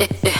Eh, eh.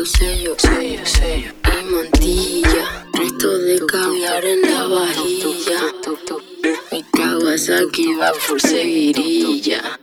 Coliseo, sello, sello. y mantilla. Resto de caviar en la vajilla. Mi Kawasaki va por seguirilla.